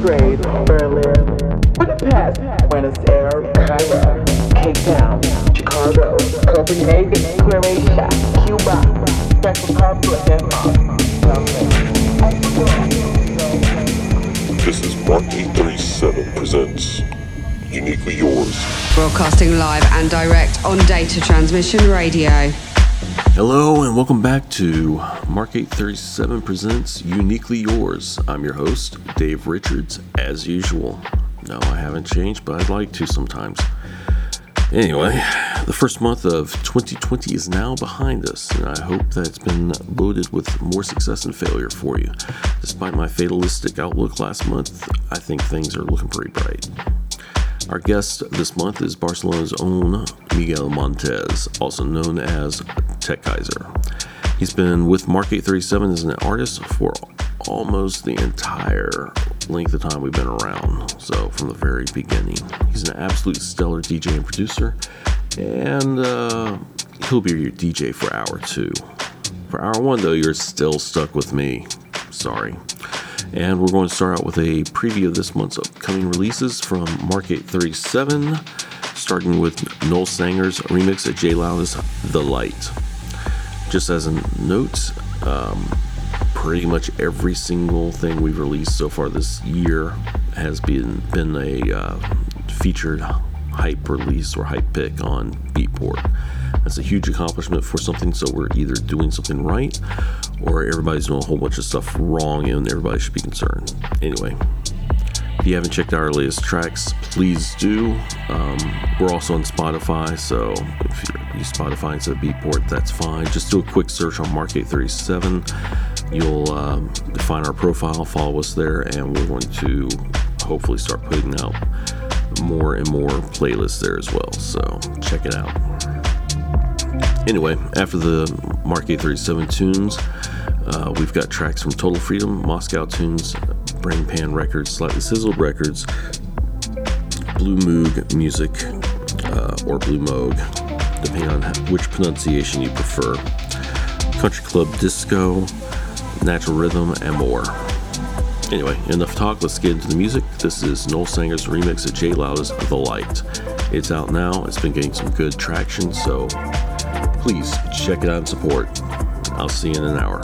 Belgrade, Berlin, Budapest, Buenos Aires, Cairo, Cape Town, Chicago, Copenhagen, Croatia, Cuba, Denmark, This is Mark 837 presents Transmission Radio. Hello, and welcome back to Mark 837 Presents Uniquely Yours. I'm your host, Dave Richards, as usual. No, I haven't changed, but I'd like to sometimes. Anyway, the first month of 2020 is now behind us, and I hope that it's been loaded with more success and failure for you. Despite my fatalistic outlook last month, I think things are looking pretty bright. Our guest this month is Barcelona's own Miguel Montes, also known as Tech Kaiser. He's been with Mark 837 as an artist for almost the entire length of time we've been around, so from the very beginning. He's an absolute stellar DJ and producer, and uh, he'll be your DJ for hour two. For hour one, though, you're still stuck with me. Sorry. And we're going to start out with a preview of this month's upcoming releases from Mark 837, starting with Noel Sanger's remix of J Loudest The Light. Just as a note, um, pretty much every single thing we've released so far this year has been, been a uh, featured hype release or hype pick on Beatport. That's a huge accomplishment for something, so we're either doing something right or everybody's doing a whole bunch of stuff wrong and everybody should be concerned. Anyway, if you haven't checked out our latest tracks, please do. Um, we're also on Spotify, so if you use Spotify instead of Beatport, that's fine. Just do a quick search on Mark 837. You'll um, find our profile, follow us there, and we're going to hopefully start putting out more and more playlists there as well. So check it out. Anyway, after the Mark 837 tunes, uh, we've got tracks from Total Freedom, Moscow Tunes, Brain Pan Records, Slightly Sizzled Records, Blue Moog Music, uh, or Blue Moog, depending on which pronunciation you prefer, Country Club Disco, Natural Rhythm, and more. Anyway, enough talk, let's get into the music. This is Noel Sanger's remix of J Loudest The Light. It's out now, it's been getting some good traction, so please check it out and support. I'll see you in an hour.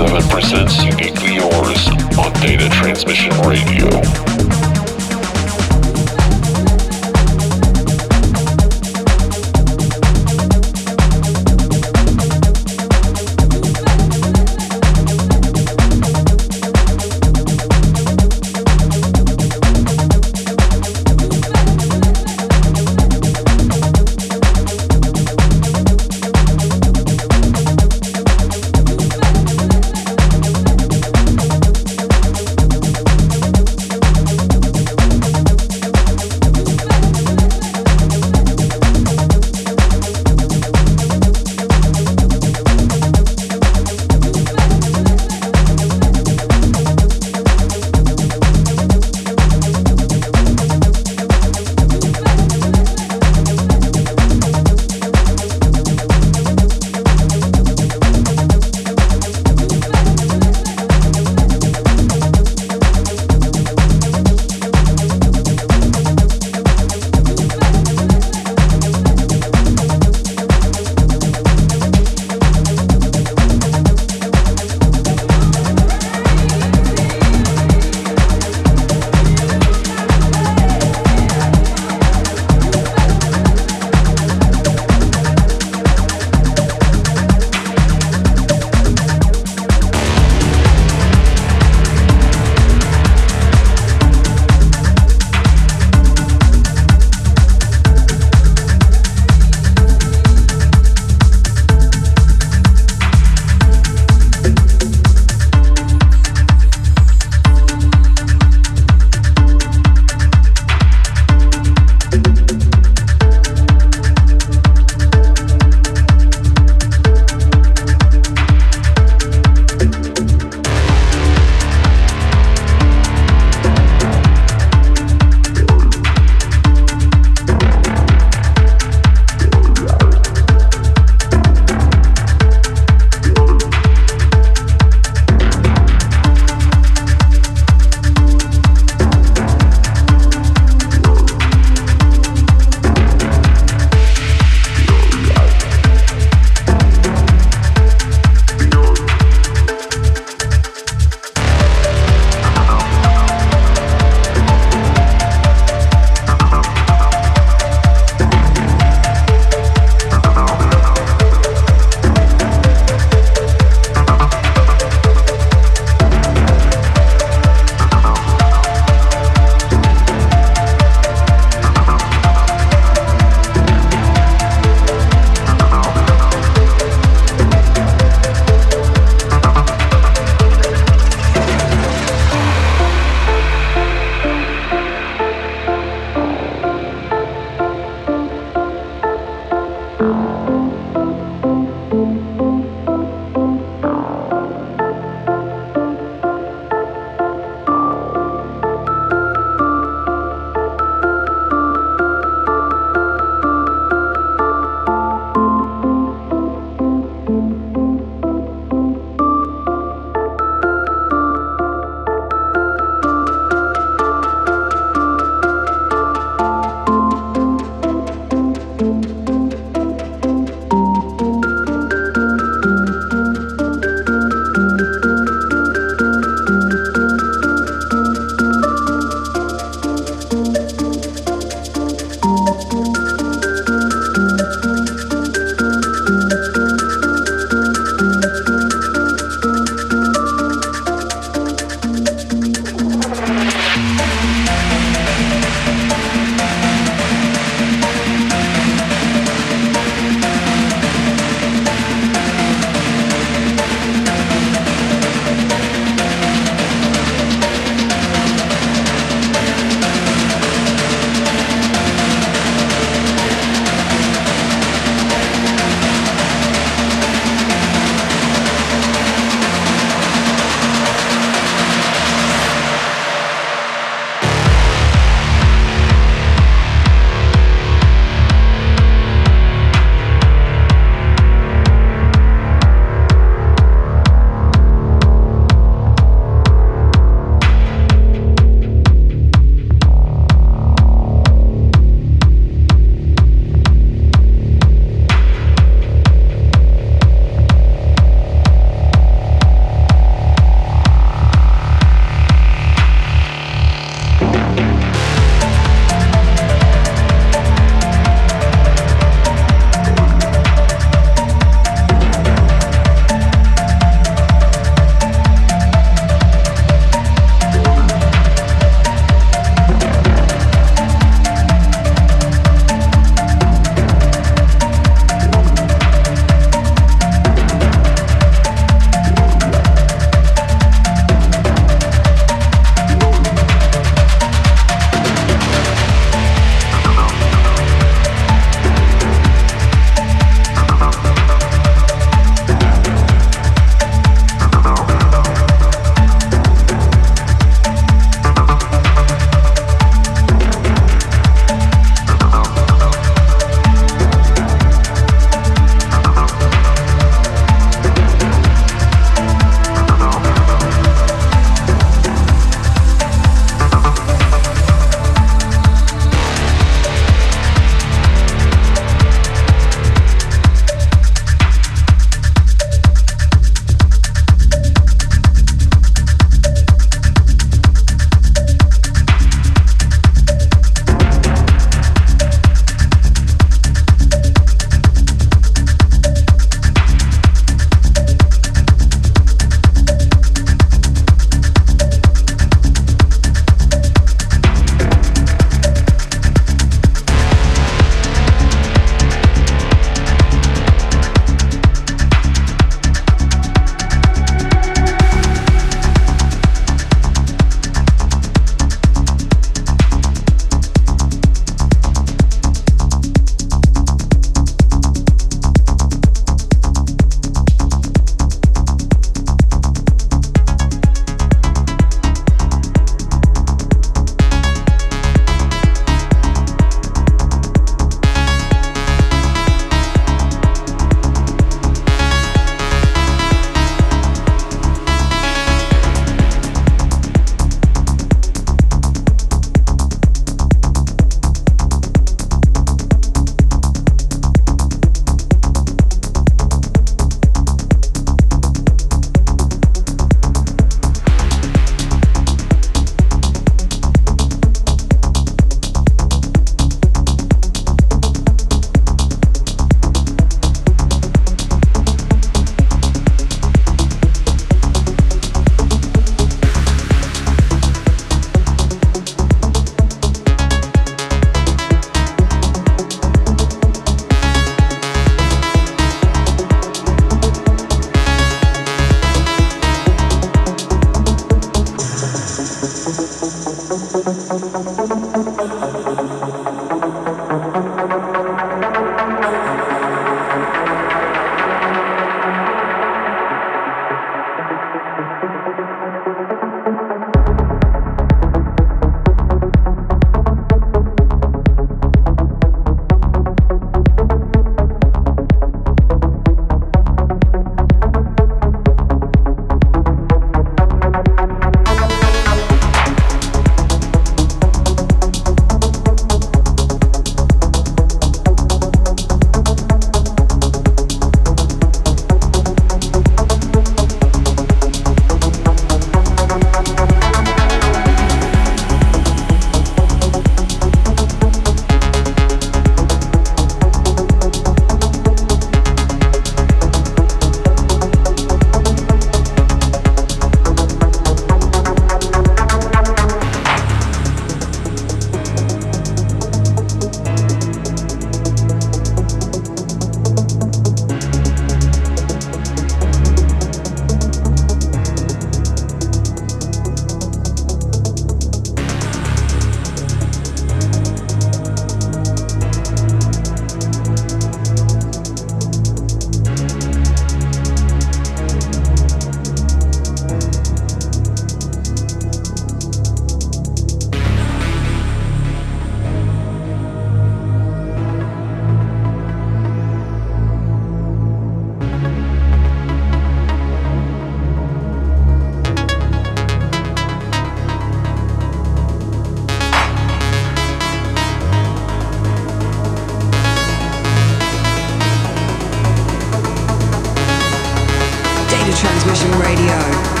The charging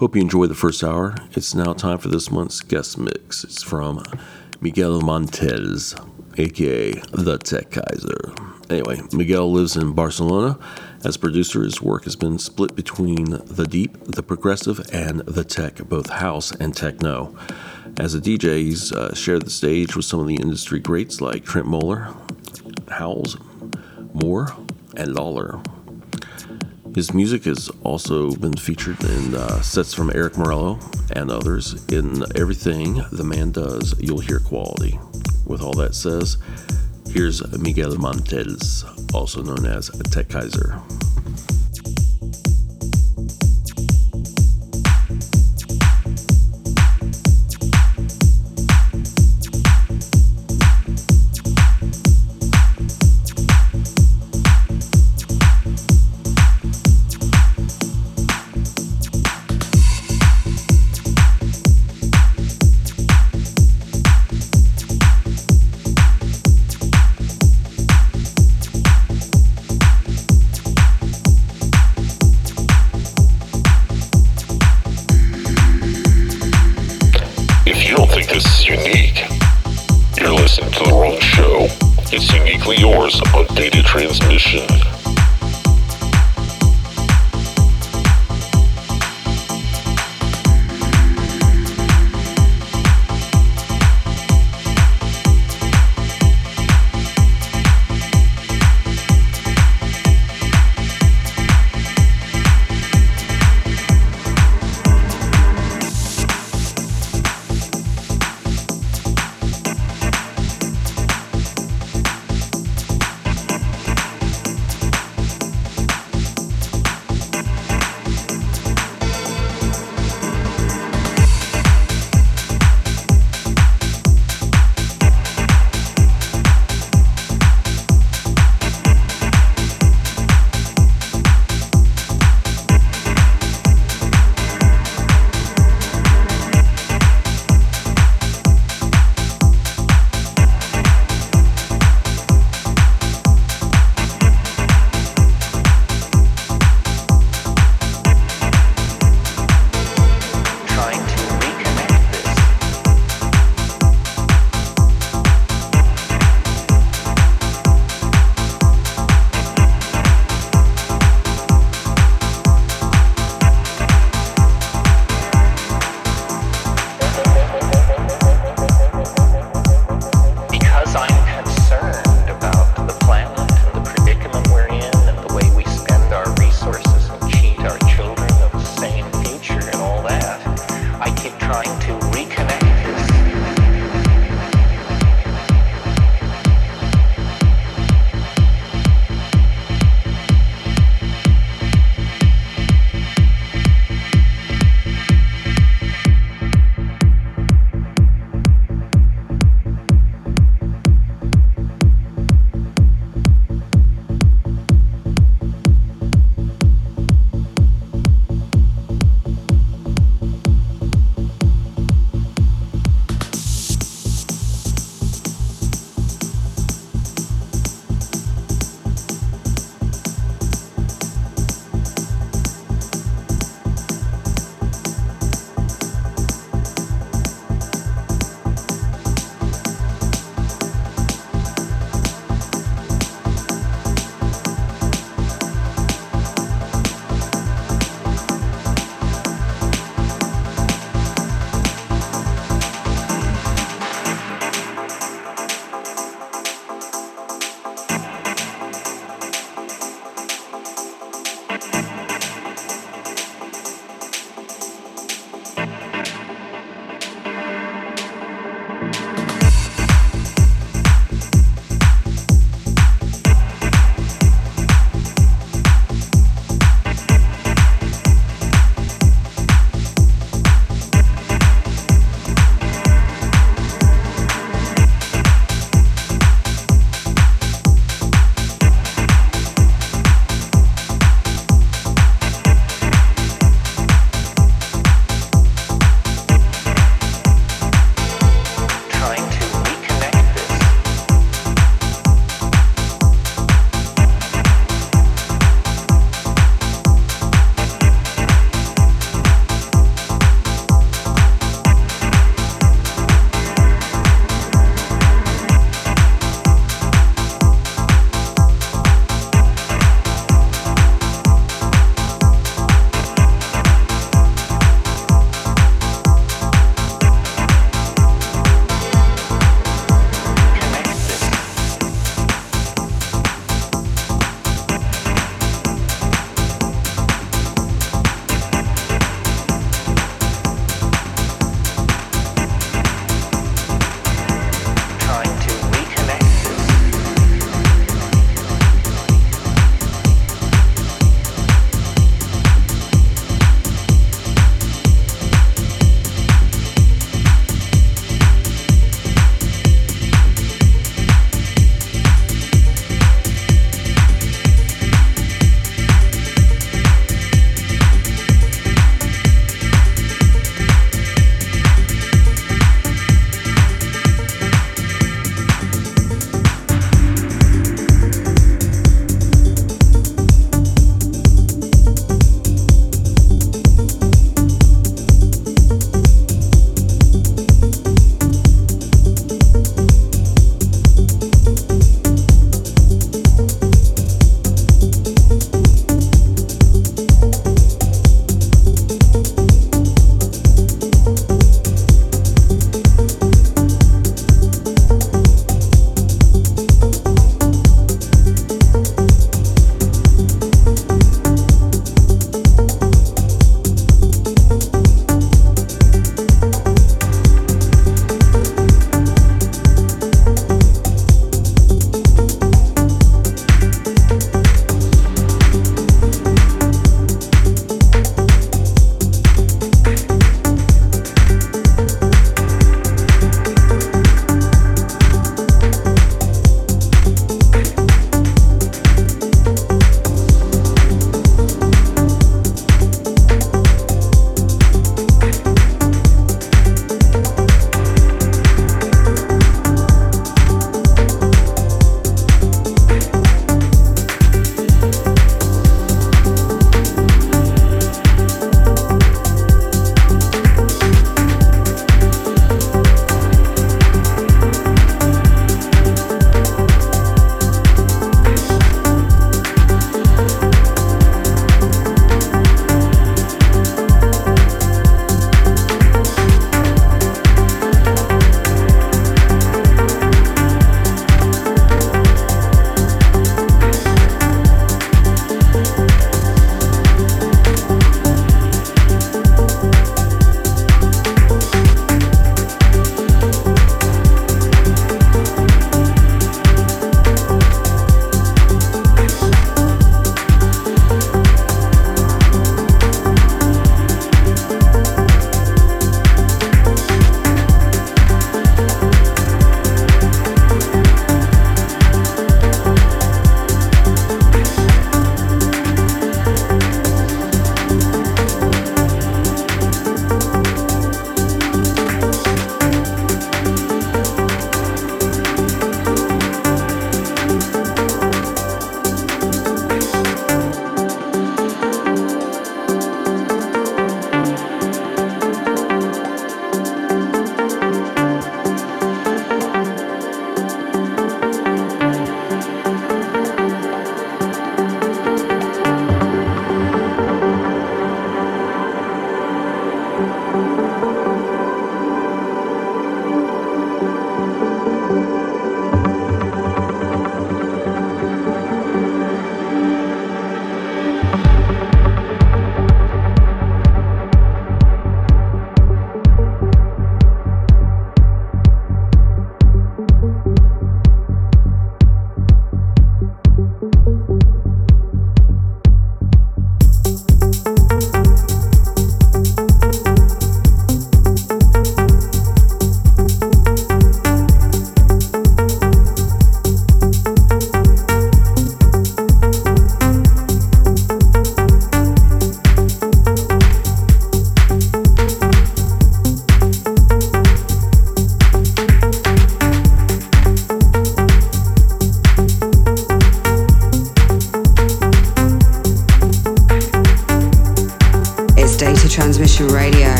Hope you enjoy the first hour. It's now time for this month's guest mix. It's from Miguel Montez, aka the Tech Kaiser. Anyway, Miguel lives in Barcelona. As producer, his work has been split between the deep, the progressive, and the tech, both house and techno. As a DJ, he's uh, shared the stage with some of the industry greats like Trentemøller, Howells, Moore, and Lawler. His music has also been featured in uh, sets from Erick Morillo and others. In everything the man does, you'll hear quality. With all that says, here's Miguel Montez, also known as Tech Kaiser.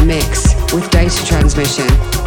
The mix with data transmission.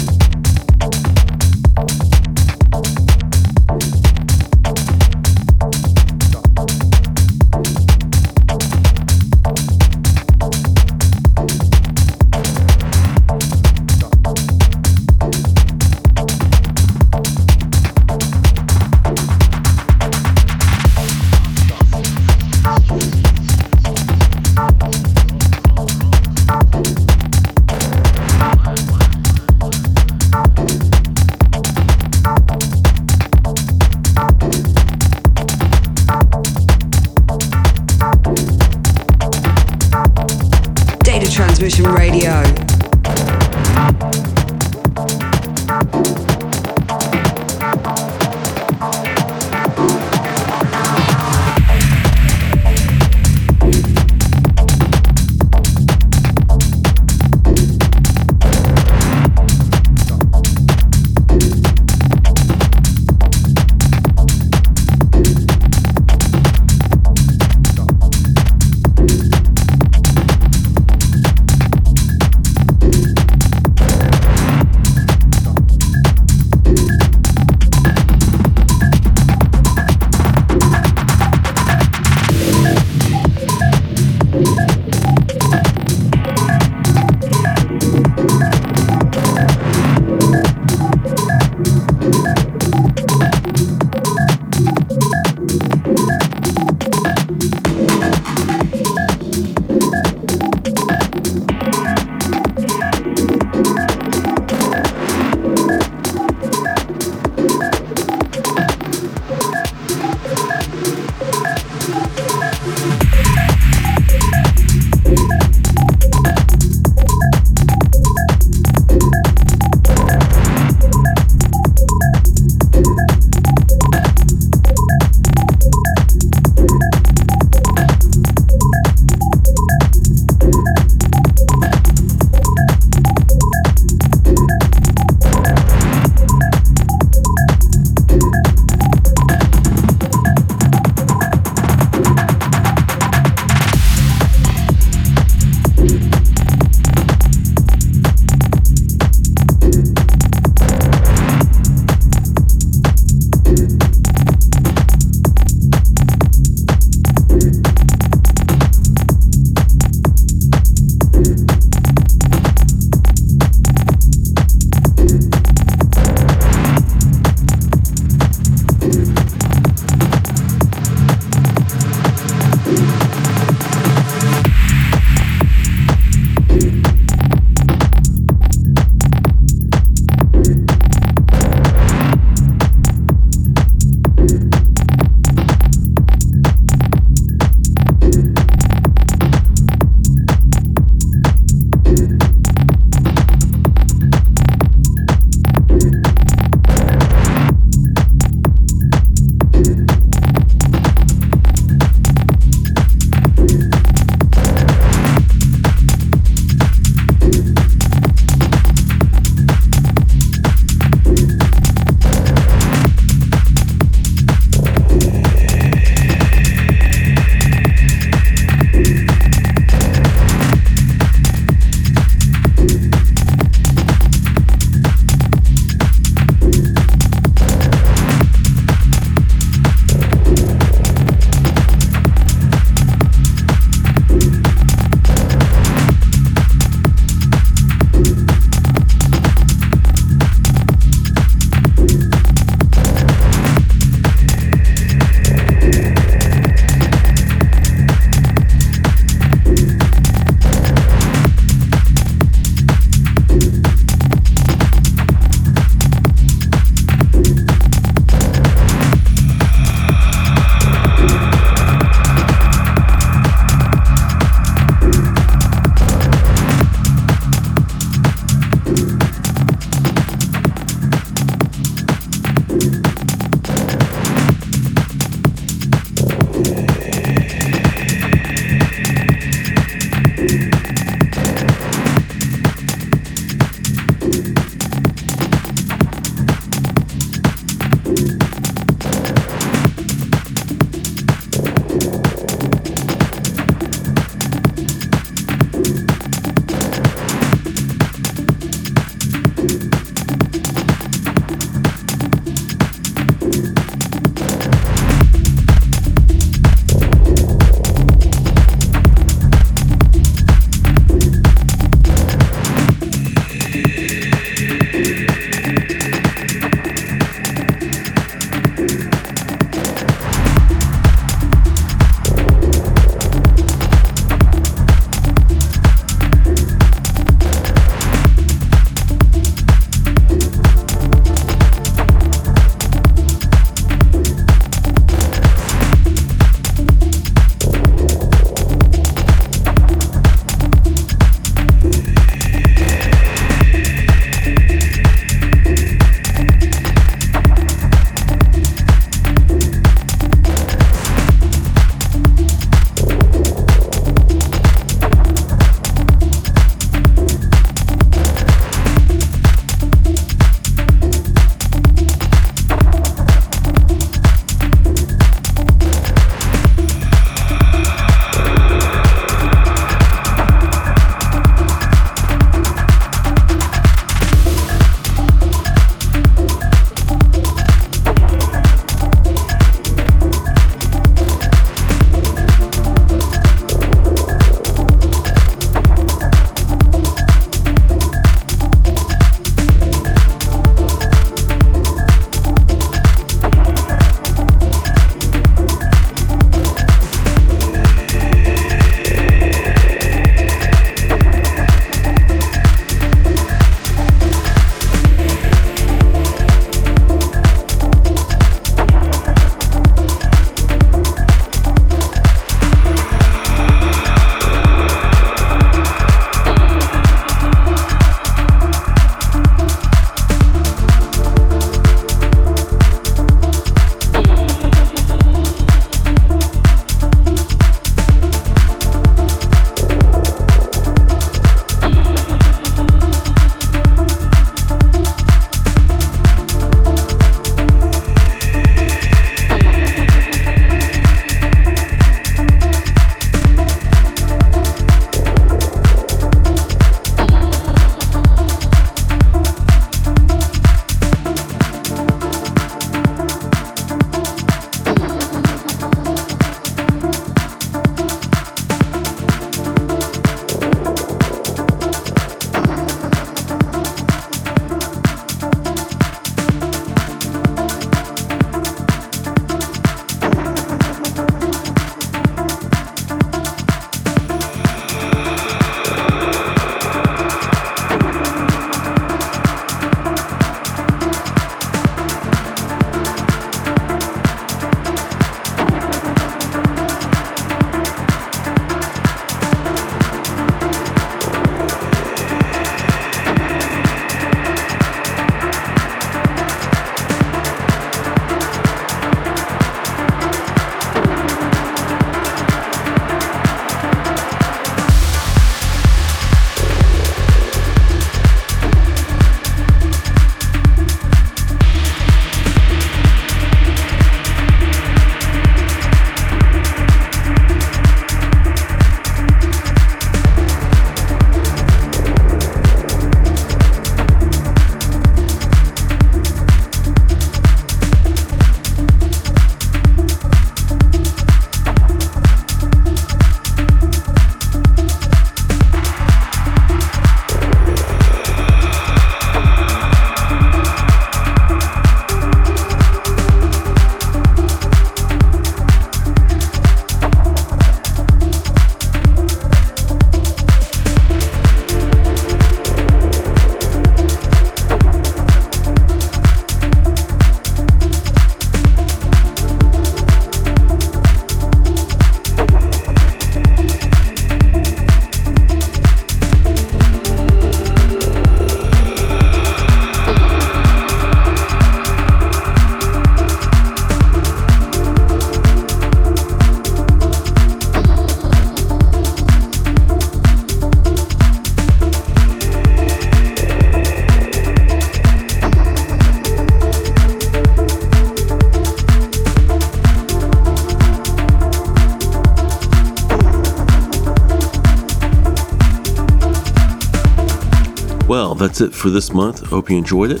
That's it for this month. Hope you enjoyed it.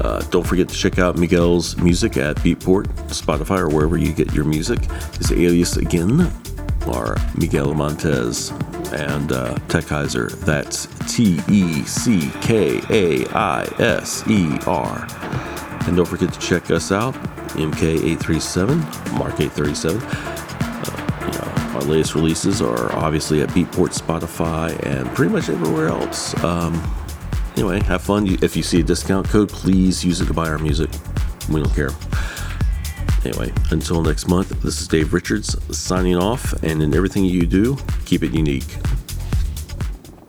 Uh, don't forget to check out Miguel's music at Beatport, Spotify, or wherever you get your music. His alias again are Miguel Montez and uh, Teckaiser. That's T E C K A I S E R. And don't forget to check us out, MK837, Mark837. Uh, you know, our latest releases are obviously at Beatport, Spotify, and pretty much everywhere else. Um, anyway, have fun. If you see a discount code, please use it to buy our music. We don't care. Anyway, until next month, this is Dave Richards signing off, and in everything you do, keep it unique.